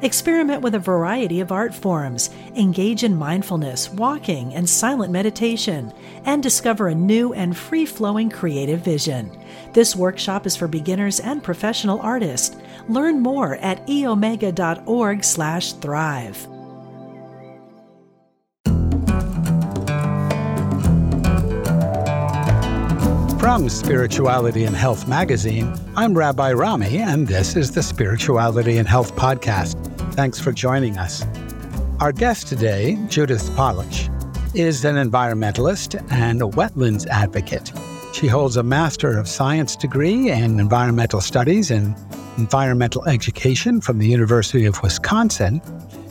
Experiment with a variety of art forms, engage in mindfulness, walking, and silent meditation, and discover a new and free flowing creative vision. This workshop is for beginners and professional artists. Learn more at eomega.org/slash thrive. From Spirituality and Health magazine, I'm Rabbi Rami, and this is the Spirituality and Health podcast. Thanks for joining us. Our guest today, Judith Polich, is an environmentalist and a wetlands advocate. She holds a Master of Science degree in Environmental Studies and Environmental Education from the University of Wisconsin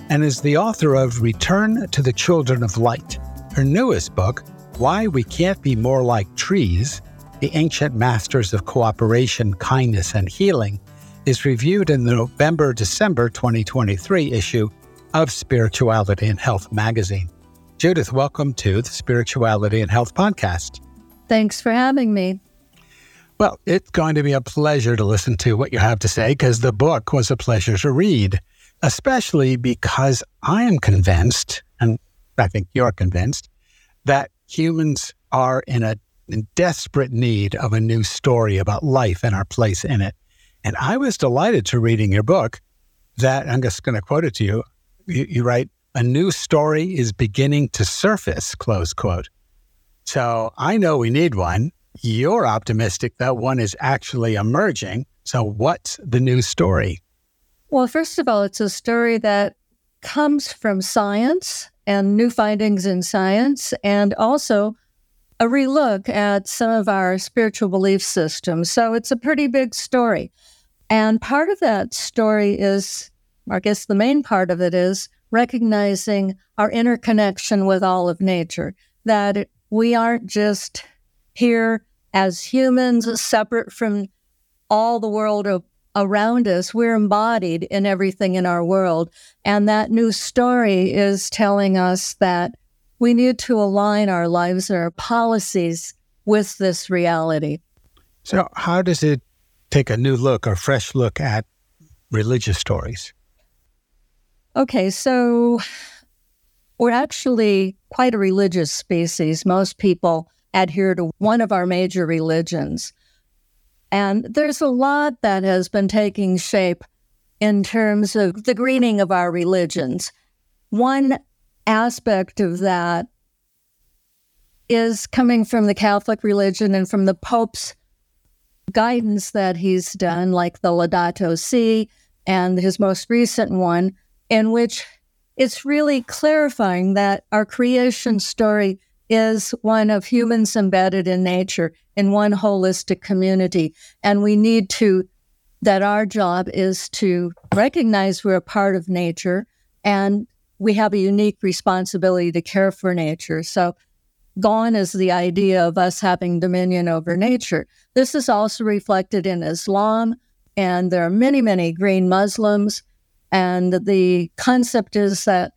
and is the author of Return to the Children of Light. Her newest book, Why We Can't Be More Like Trees the Ancient Masters of Cooperation, Kindness, and Healing, is reviewed in the November December 2023 issue of Spirituality and Health magazine. Judith, welcome to the Spirituality and Health podcast. Thanks for having me. Well, it's going to be a pleasure to listen to what you have to say because the book was a pleasure to read, especially because I am convinced, and I think you're convinced, that humans are in a in desperate need of a new story about life and our place in it. And I was delighted to reading your book that I'm just going to quote it to you. you. You write, a new story is beginning to surface, close quote. So I know we need one. You're optimistic that one is actually emerging. So what's the new story? Well, first of all, it's a story that comes from science and new findings in science, and also a relook at some of our spiritual belief systems. So it's a pretty big story. And part of that story is, I guess the main part of it is recognizing our interconnection with all of nature, that we aren't just here as humans separate from all the world of, around us. We're embodied in everything in our world. And that new story is telling us that we need to align our lives and our policies with this reality. So, how does it take a new look or fresh look at religious stories? Okay, so we're actually quite a religious species. Most people adhere to one of our major religions. And there's a lot that has been taking shape in terms of the greening of our religions. One aspect of that is coming from the Catholic religion and from the Pope's guidance that he's done, like the Laudato Si and his most recent one, in which it's really clarifying that our creation story is one of humans embedded in nature in one holistic community. And we need to, that our job is to recognize we're a part of nature and we have a unique responsibility to care for nature. So, gone is the idea of us having dominion over nature. This is also reflected in Islam, and there are many, many green Muslims. And the concept is that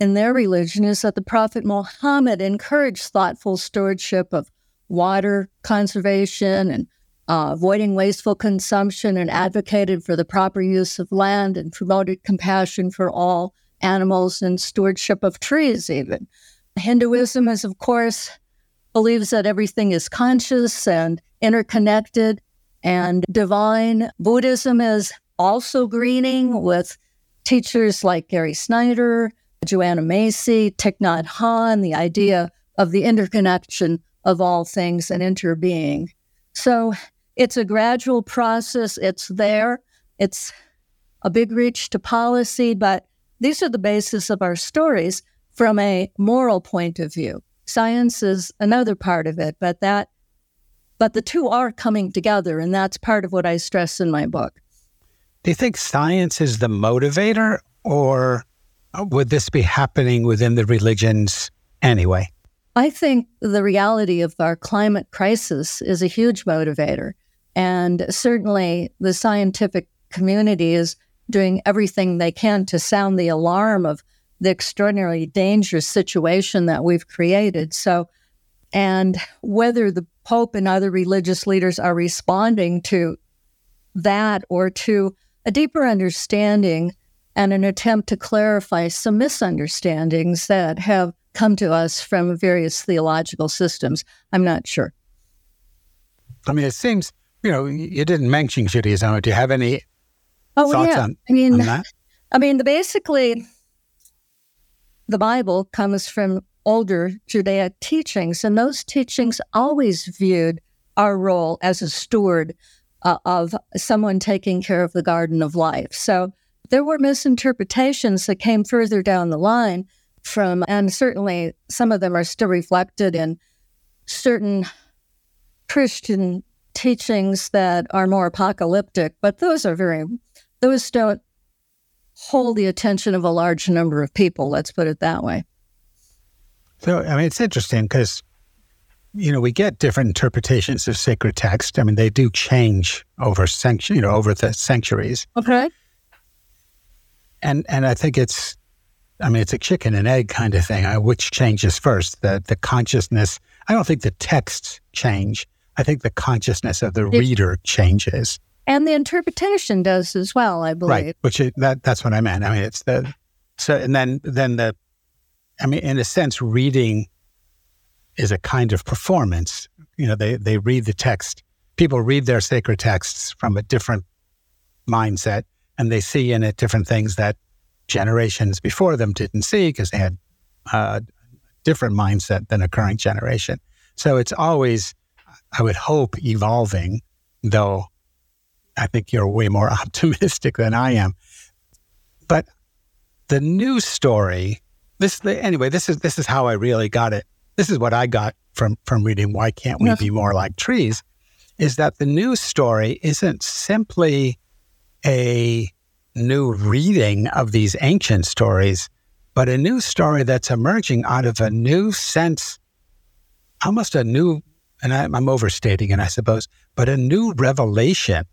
in their religion is that the Prophet Muhammad encouraged thoughtful stewardship of water conservation and uh, avoiding wasteful consumption and advocated for the proper use of land and promoted compassion for all animals and stewardship of trees, even. Hinduism is, of course, believes that everything is conscious and interconnected and divine. Buddhism is also greening with teachers like Gary Snyder, Joanna Macy, Thich Nhat Hanh, the idea of the interconnection of all things and interbeing. So it's a gradual process. It's there. It's a big reach to policy, but these are the basis of our stories from a moral point of view. Science is another part of it, but that but the two are coming together and that's part of what I stress in my book. Do you think science is the motivator or would this be happening within the religions anyway? I think the reality of our climate crisis is a huge motivator. And certainly the scientific community is doing everything they can to sound the alarm of the extraordinarily dangerous situation that we've created. So, and whether the Pope and other religious leaders are responding to that or to a deeper understanding and an attempt to clarify some misunderstandings that have come to us from various theological systems. I'm not sure. I mean, it seems, you know, you didn't mention Judaism. Do you have any oh, thoughts yeah. on, I mean? I mean, the, basically, the Bible comes from older Judaic teachings, and those teachings always viewed our role as a steward uh, of someone taking care of the garden of life. So there were misinterpretations that came further down the line from, and certainly some of them are still reflected in certain Christian teachings that are more apocalyptic, but those are very, those don't hold the attention of a large number of people, let's put it that way. So, I mean, it's interesting because, you know, we get different interpretations of sacred text. I mean, they do change over centuries, you know, over the centuries. Okay. And and I think it's I mean, it's a chicken and egg kind of thing. Uh, which changes first? The the consciousness. I don't think the texts change. I think the consciousness of the it, reader changes, and the interpretation does as well. I believe. Right. Which is, that that's what I meant. I mean, it's the so and then then the. I mean, in a sense, reading is a kind of performance. You know, they they read the text. People read their sacred texts from a different mindset, and they see in it different things that generations before them didn't see because they had a different mindset than a current generation. So it's always, I would hope, evolving, though I think you're way more optimistic than I am. But the news story, this anyway, this is this is how I really got it. This is what I got from from reading Why Can't We Be More Like Trees? Is that the news story isn't simply a new reading of these ancient stories, but a new story that's emerging out of a new sense, almost a new, and I, I'm overstating it, I suppose, but a new revelation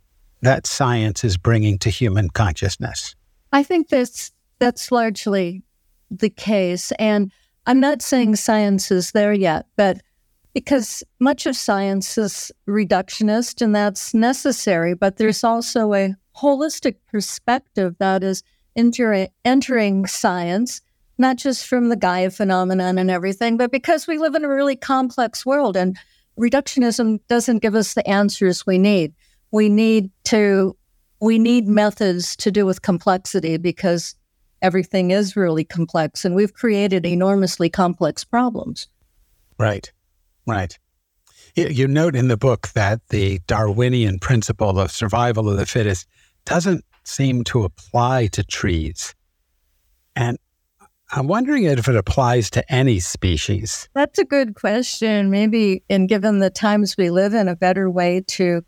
that science is bringing to human consciousness. I think that's that's largely the case, and I'm not saying science is there yet, but because much of science is reductionist, and that's necessary, but there's also a holistic perspective that is entering, entering science, not just from the Gaia phenomenon and everything, but because we live in a really complex world and reductionism doesn't give us the answers we need. We need to we need methods to do with complexity because everything is really complex and we've created enormously complex problems. Right. Right. You note in the book that the Darwinian principle of survival of the fittest doesn't seem to apply to trees. And I'm wondering if it applies to any species. That's a good question. Maybe, and given the times we live in, a better way to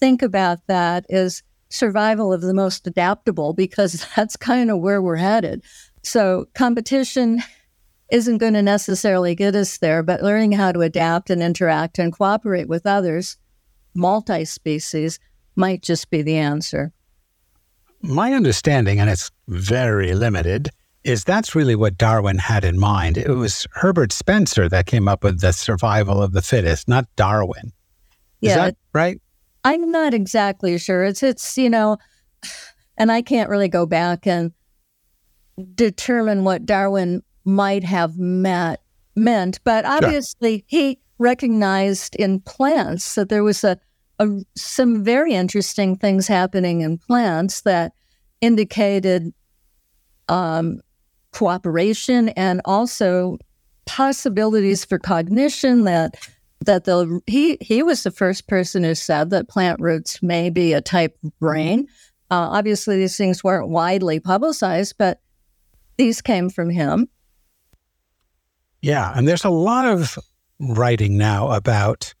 think about that is survival of the most adaptable, because that's kind of where we're headed. So, competition isn't going to necessarily get us there, but learning how to adapt and interact and cooperate with others, multi species, might just be the answer my understanding, and it's very limited, is that's really what Darwin had in mind. It was Herbert Spencer that came up with the survival of the fittest, not Darwin. Is yeah, that right? I'm not exactly sure. It's it's you know, and I can't really go back and determine what Darwin might have met, meant, but obviously sure. he recognized in plants that there was a a, some very interesting things happening in plants that indicated um, cooperation and also possibilities for cognition that that the he he was the first person who said that plant roots may be a type of brain. Uh, obviously, these things weren't widely publicized, but these came from him. Yeah, and there's a lot of writing now about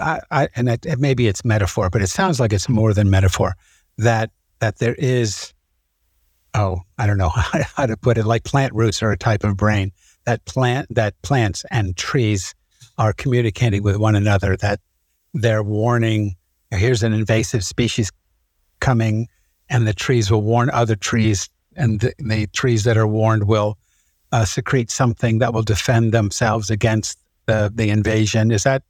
I, I, and it, maybe it's metaphor, but it sounds like it's more than metaphor. That that there is, oh, I don't know how, how to put it. Like plant roots are a type of brain. that plant that plants and trees are communicating with one another. That they're warning. Here's an invasive species coming, and the trees will warn other trees, and the, the trees that are warned will uh, secrete something that will defend themselves against the, the invasion. Is that?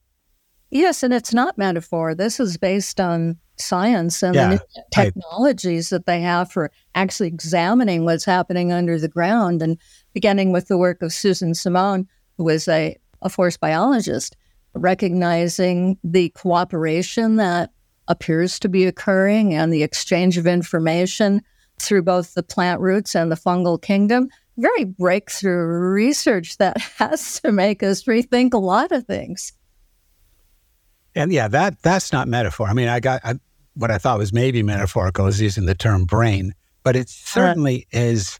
Yes, and it's not metaphor. This is based on science and yeah, the technologies I, that they have for actually examining what's happening under the ground. And beginning with the work of Suzanne Simard, who was a, a forest biologist, recognizing the cooperation that appears to be occurring and the exchange of information through both the plant roots and the fungal kingdom. Very breakthrough research that has to make us rethink a lot of things. And yeah, that that's not metaphor. I mean, I got I, what I thought was maybe metaphorical is using the term brain, but it certainly uh, is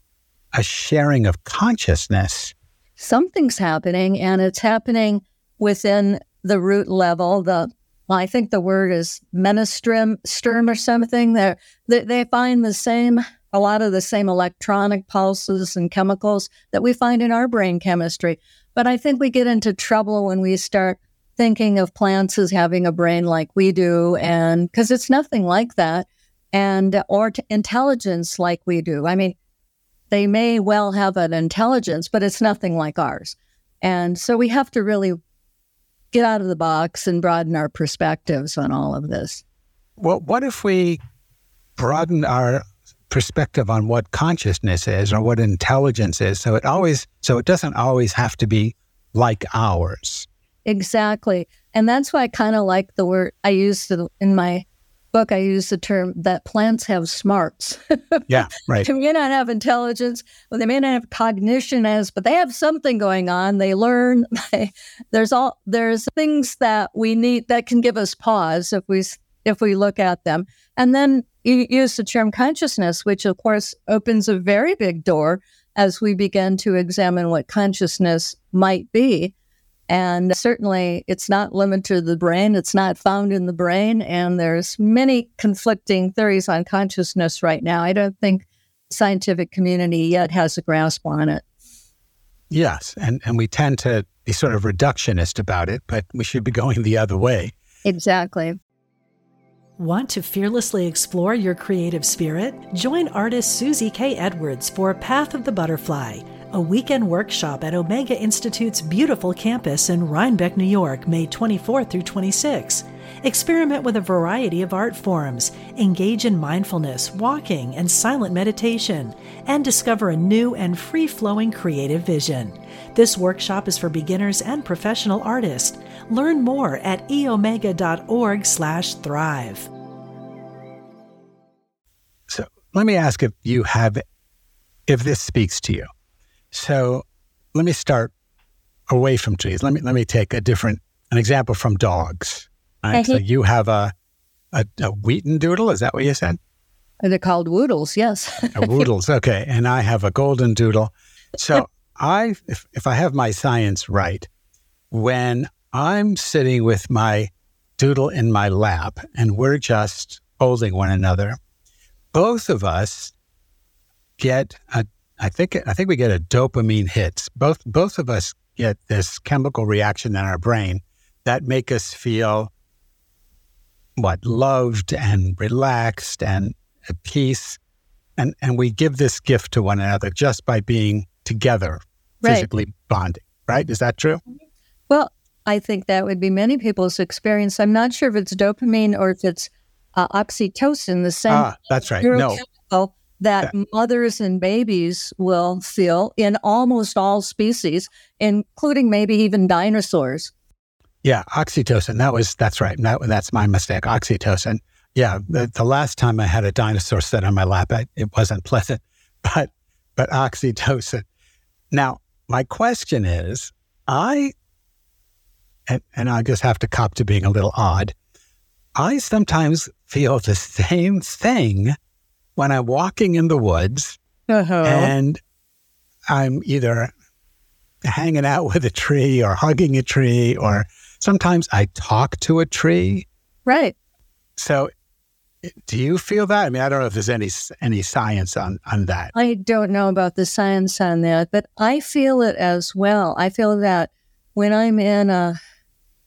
a sharing of consciousness. Something's happening, and it's happening within the root level. The I think the word is menestrum sturm or something. they they find the same a lot of the same electronic pulses and chemicals that we find in our brain chemistry. But I think we get into trouble when we start thinking of plants as having a brain like we do, and because it's nothing like that, and or intelligence like we do. I mean, they may well have an intelligence, but it's nothing like ours. And so we have to really get out of the box and broaden our perspectives on all of this. Well, what if we broaden our perspective on what consciousness is or what intelligence is so it always so it doesn't always have to be like ours Exactly. And that's why I kind of like the word I used in my book. I use the term that plants have smarts. yeah, right. they may not have intelligence, well, they may not have cognition as, but they have something going on. They learn. They, there's all there's things that we need that can give us pause if we if we look at them. And then you use the term consciousness, which of course opens a very big door as we begin to examine what consciousness might be. And certainly it's not limited to the brain. It's not found in the brain. And there's many conflicting theories on consciousness right now. I don't think scientific community yet has a grasp on it. Yes. And, and we tend to be sort of reductionist about it, but we should be going the other way. Exactly. Want to fearlessly explore your creative spirit? Join artist Susie K. Edwards for Path of the Butterfly a weekend workshop at Omega Institute's beautiful campus in Rhinebeck, New York, May 24 through 26. Experiment with a variety of art forms, engage in mindfulness, walking, and silent meditation, and discover a new and free flowing creative vision. This workshop is for beginners and professional artists. Learn more at eomega.org/slash thrive. So let me ask if you have, if this speaks to you. So let me start away from trees. Let me let me take a different an example from dogs. Right? Mm-hmm. So you have a, a a Wheaten Doodle. Is that what you said? They're called Whoodles. Yes. Whoodles. Okay, and I have a Golden Doodle. So I, if if I have my science right, when I'm sitting with my doodle in my lap and we're just holding one another, both of us get a I think I think we get a dopamine hit. Both both of us get this chemical reaction in our brain that make us feel what loved and relaxed and at peace, and and we give this gift to one another just by being together, right. physically bonding. Right? Is that true? Well, I think that would be many people's experience. I'm not sure if it's dopamine or if it's uh, oxytocin, the same. Ah, that's right. No that mothers and babies will feel in almost all species, including maybe even dinosaurs. Yeah, oxytocin. That was that's right. That, that's my mistake. Oxytocin. Yeah, the, the last time I had a dinosaur sit on my lap, I, it wasn't pleasant, but but oxytocin. Now, my question is, I and, and I just have to cop to being a little odd. I sometimes feel the same thing when I'm walking in the woods uh-huh. and I'm either hanging out with a tree or hugging a tree, or sometimes I talk to a tree. Right. So Do you feel that? I mean, I don't know if there's any any science on on that. I don't know about the science on that, but I feel it as well. I feel that when I'm in a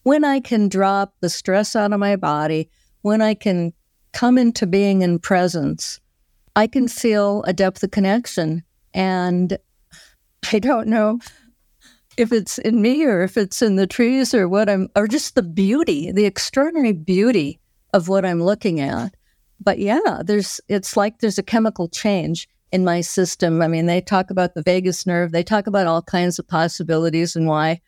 when I can drop the stress out of my body, when I can come into being in presence, I can feel a depth of connection. And I don't know if it's in me or if it's in the trees or what I'm, or just the beauty, the extraordinary beauty of what I'm looking at. But yeah, there's, it's like there's a chemical change in my system. I mean, they talk about the vagus nerve, they talk about all kinds of possibilities and why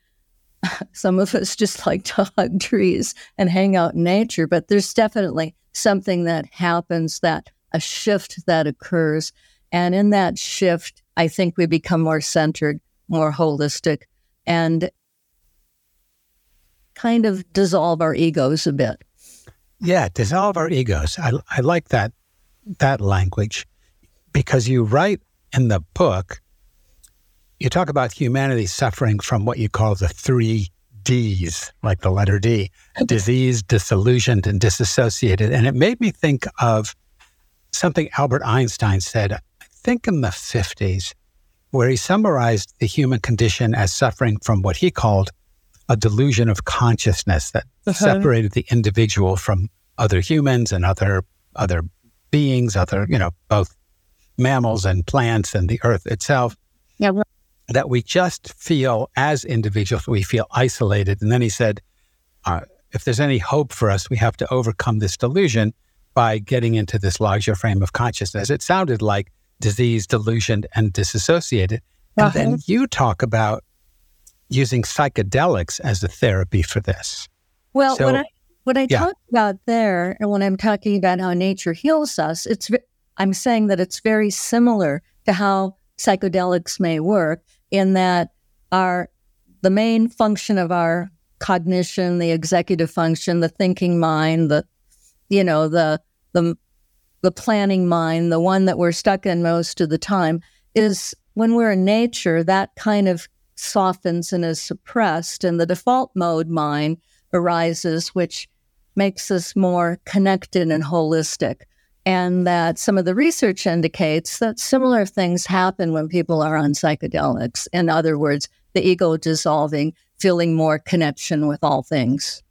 some of us just like to hug trees and hang out in nature, but there's definitely something that happens that a shift that occurs. And in that shift, I think we become more centered, more holistic, and kind of dissolve our egos a bit. Yeah, dissolve our egos. I, I like that that language because you write in the book, you talk about humanity suffering from what you call the three D's, like the letter D disease, disillusioned, and disassociated. And it made me think of something Albert Einstein said, I think in the 50s, where he summarized the human condition as suffering from what he called a delusion of consciousness that uh-huh. separated the individual from other humans and other other beings, other, you know, both mammals and plants and the earth itself. Yeah. That we just feel as individuals, we feel isolated. And then he said, uh, if there's any hope for us, we have to overcome this delusion by getting into this larger frame of consciousness. It sounded like disease, delusioned, and disassociated. And uh-huh. then you talk about using psychedelics as a therapy for this. Well, so, what I what I yeah. talk about there, and when I'm talking about how nature heals us, it's I'm saying that it's very similar to how psychedelics may work in that our the main function of our cognition, the executive function, the thinking mind, the you know, the the the planning mind, the one that we're stuck in most of the time, is when we're in nature, that kind of softens and is suppressed, and the default mode mind arises, which makes us more connected and holistic. And that some of the research indicates that similar things happen when people are on psychedelics. In other words, the ego dissolving, feeling more connection with all things.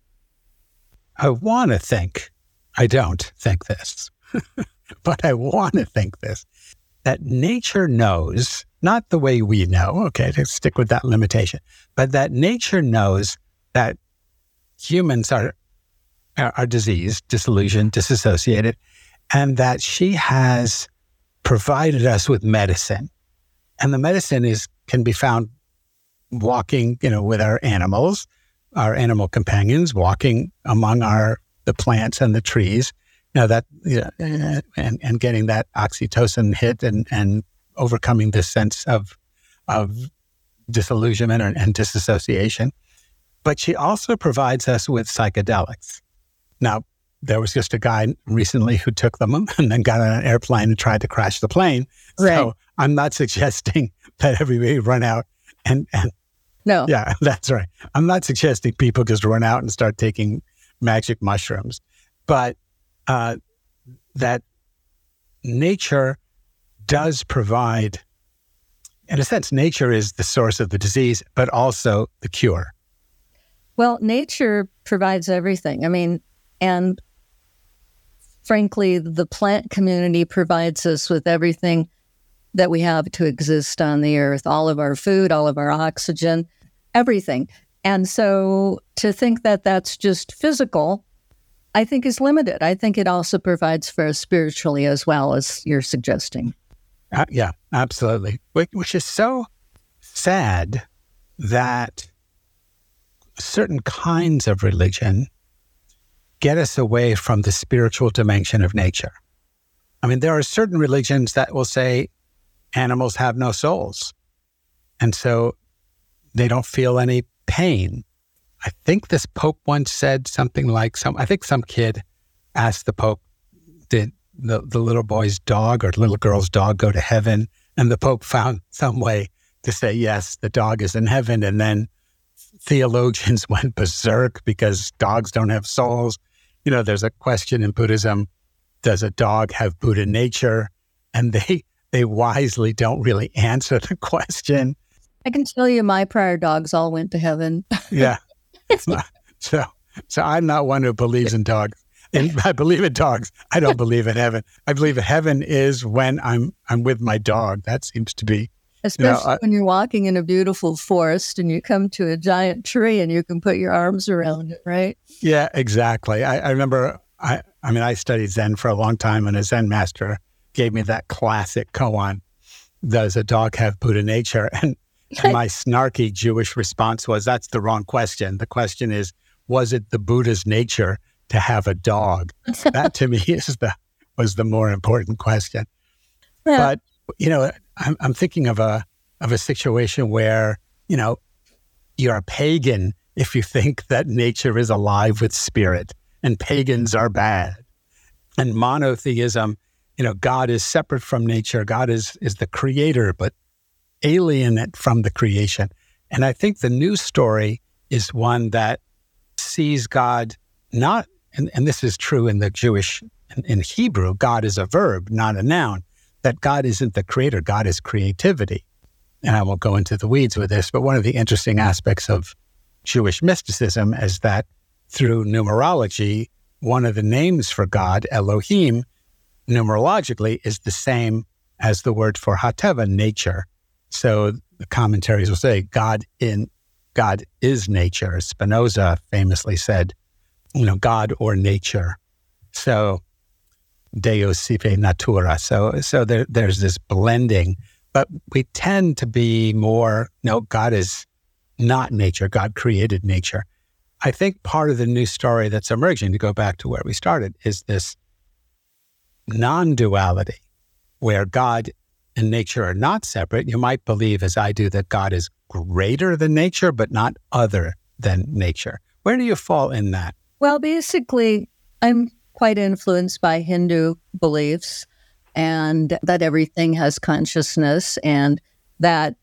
I want to think I don't think this, but I want to think this that nature knows, not the way we know, okay, to stick with that limitation, but that nature knows that humans are, are, are diseased, disillusioned, disassociated, and that she has provided us with medicine. And the medicine is can be found walking, you know, with our animals, our animal companions, walking among our the plants and the trees. You know that, you know, and and getting that oxytocin hit and and overcoming this sense of of disillusionment and, and disassociation. But she also provides us with psychedelics. Now, there was just a guy recently who took them and then got on an airplane and tried to crash the plane. Right. So I'm not suggesting that everybody run out and, and no. Yeah, that's right. I'm not suggesting people just run out and start taking magic mushrooms, but uh, that nature does provide, in a sense, nature is the source of the disease, but also the cure. Well, nature provides everything. I mean, and frankly, the plant community provides us with everything that we have to exist on the earth all of our food, all of our oxygen, everything. And so to think that that's just physical, I think is limited. I think it also provides for us spiritually as well as you're suggesting. Uh, yeah, absolutely. Which is so sad that certain kinds of religion get us away from the spiritual dimension of nature. I mean, there are certain religions that will say animals have no souls. And so they don't feel any pain. I think this Pope once said something like some I think some kid asked the Pope, did the, the little boy's dog or little girl's dog go to heaven? And the Pope found some way to say, yes, the dog is in heaven. And then theologians went berserk because dogs don't have souls. You know, there's a question in Buddhism does a dog have Buddha nature? And they they wisely don't really answer the question. I can tell you my prior dogs all went to heaven. yeah. So so I'm not one who believes in dogs. And I believe in dogs. I don't believe in heaven. I believe heaven is when I'm I'm with my dog. That seems to be Especially you know, I, when you're walking in a beautiful forest and you come to a giant tree and you can put your arms around it, right? Yeah, exactly. I, I remember I I mean I studied Zen for a long time and a Zen master gave me that classic koan, Does a dog have Buddha nature? And, and my snarky Jewish response was, That's the wrong question. The question is, was it the Buddha's nature to have a dog? that to me is the was the more important question. Yeah. But you know, I'm, I'm thinking of a of a situation where you know you're a pagan if you think that nature is alive with spirit and pagans are bad. And monotheism, you know, God is separate from nature. God is is the creator, but alien from the creation. And I think the new story is one that sees God not, and, and this is true in the Jewish, in, in Hebrew, God is a verb, not a noun, that God isn't the creator, God is creativity. And I won't go into the weeds with this, but one of the interesting aspects of Jewish mysticism is that through numerology, one of the names for God, Elohim, numerologically is the same as the word for Hateva, nature. So the commentaries will say God in God is nature. Spinoza famously said, you know, God or nature. So Deus sive natura. So so there, there's this blending, but we tend to be more, no, God is not nature. God created nature. I think part of the new story that's emerging, to go back to where we started, is this non duality where God and nature are not separate. You might believe, as I do, that God is greater than nature, but not other than nature. Where do you fall in that? Well, basically, I'm quite influenced by Hindu beliefs and that everything has consciousness and that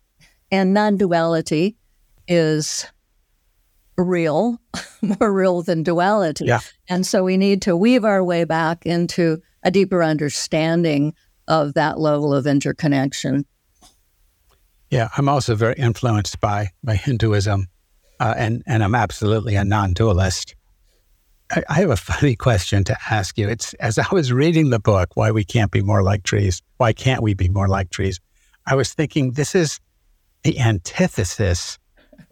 and non-duality is real, more real than duality. Yeah. And so we need to weave our way back into a deeper understanding of that level of interconnection. Yeah, I'm also very influenced by by Hinduism, uh, and and I'm absolutely a non-dualist. I, I have a funny question to ask you. It's as I was reading the book, "Why We Can't Be More Like Trees." Why can't we be more like trees? I was thinking this is the antithesis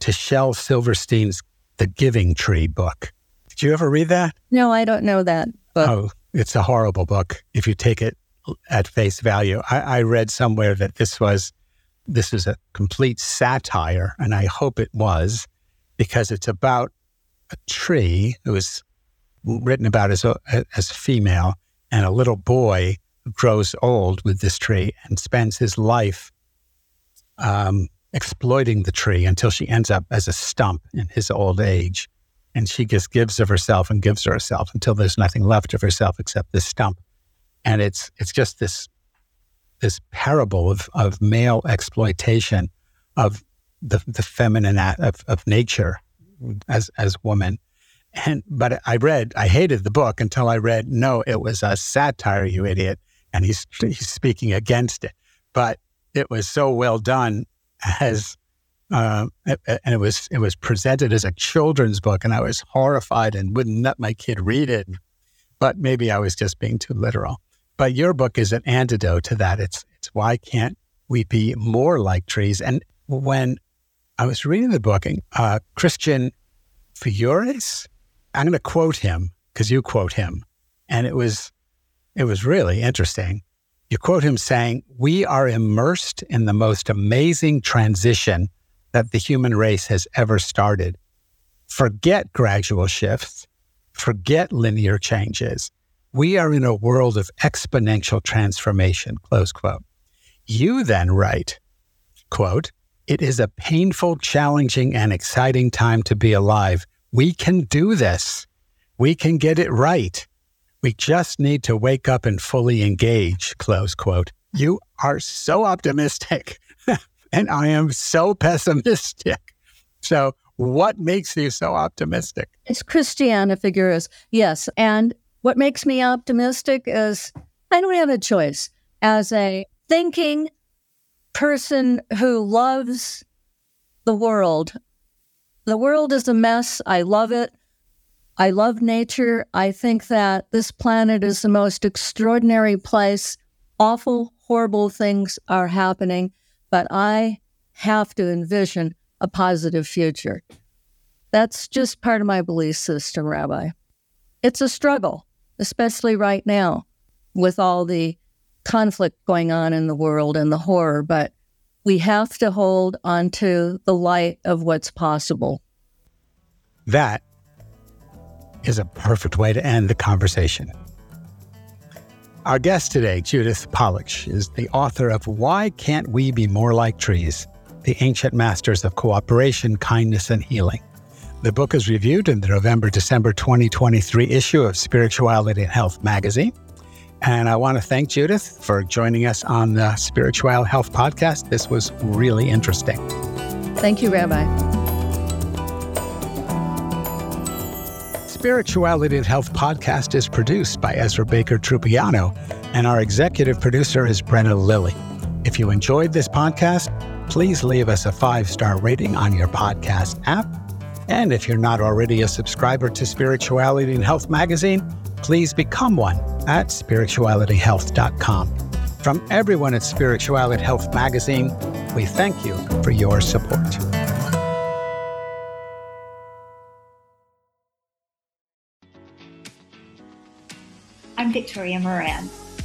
to Shel Silverstein's the Giving Tree book. Did you ever read that? No, I don't know that book. Oh, it's a horrible book if you take it at face value. I, I read somewhere that this was this is a complete satire, and I hope it was because it's about a tree. It was written about as a as female and a little boy who grows old with this tree and spends his life um, exploiting the tree until she ends up as a stump in his old age. And she just gives of herself and gives of herself until there's nothing left of herself except this stump. And it's it's just this this parable of, of male exploitation of the, the feminine of, of nature as as woman. And but I read I hated the book until I read no, it was a satire, you idiot. And he's he's speaking against it. But it was so well done as uh, and it was it was presented as a children's book, and I was horrified and wouldn't let my kid read it. But maybe I was just being too literal. But your book is an antidote to that. It's it's why can't we be more like trees? And when I was reading the book, uh, Christian Figueres, I'm going to quote him because you quote him, and it was it was really interesting. You quote him saying, We are immersed in the most amazing transition that the human race has ever started. Forget gradual shifts, forget linear changes. We are in a world of exponential transformation, close quote. You then write, quote, it is a painful, challenging, and exciting time to be alive. We can do this. We can get it right. We just need to wake up and fully engage, close quote. You are so optimistic, and I am so pessimistic. So, what makes you so optimistic? It's Christiana Figueres, yes. And What makes me optimistic is I don't have a choice. As a thinking person who loves the world, the world is a mess. I love it. I love nature. I think that this planet is the most extraordinary place. Awful, horrible things are happening, but I have to envision a positive future. That's just part of my belief system, Rabbi. It's a struggle, especially right now with all the conflict going on in the world and the horror, but we have to hold onto the light of what's possible. That is a perfect way to end the conversation. Our guest today, Judith Polich, is the author of Why Can't We Be More Like Trees? The Ancient Masters of Cooperation, Kindness, and Healing. The book is reviewed in the November December 2023 issue of Spirituality and Health magazine. And I want to thank Judith for joining us on the Spiritual Health Podcast. This was really interesting. Thank you, Rabbi. Spirituality and Health podcast is produced by Ezra Baker Trupiano, and our executive producer is Brenna Lilly. If you enjoyed this podcast, please leave us a five star rating on your podcast app. And if you're not already a subscriber to Spirituality and Health magazine, please become one at spiritualityhealth.com. From everyone at Spirituality Health magazine, we thank you for your support. I'm Victoria Moran.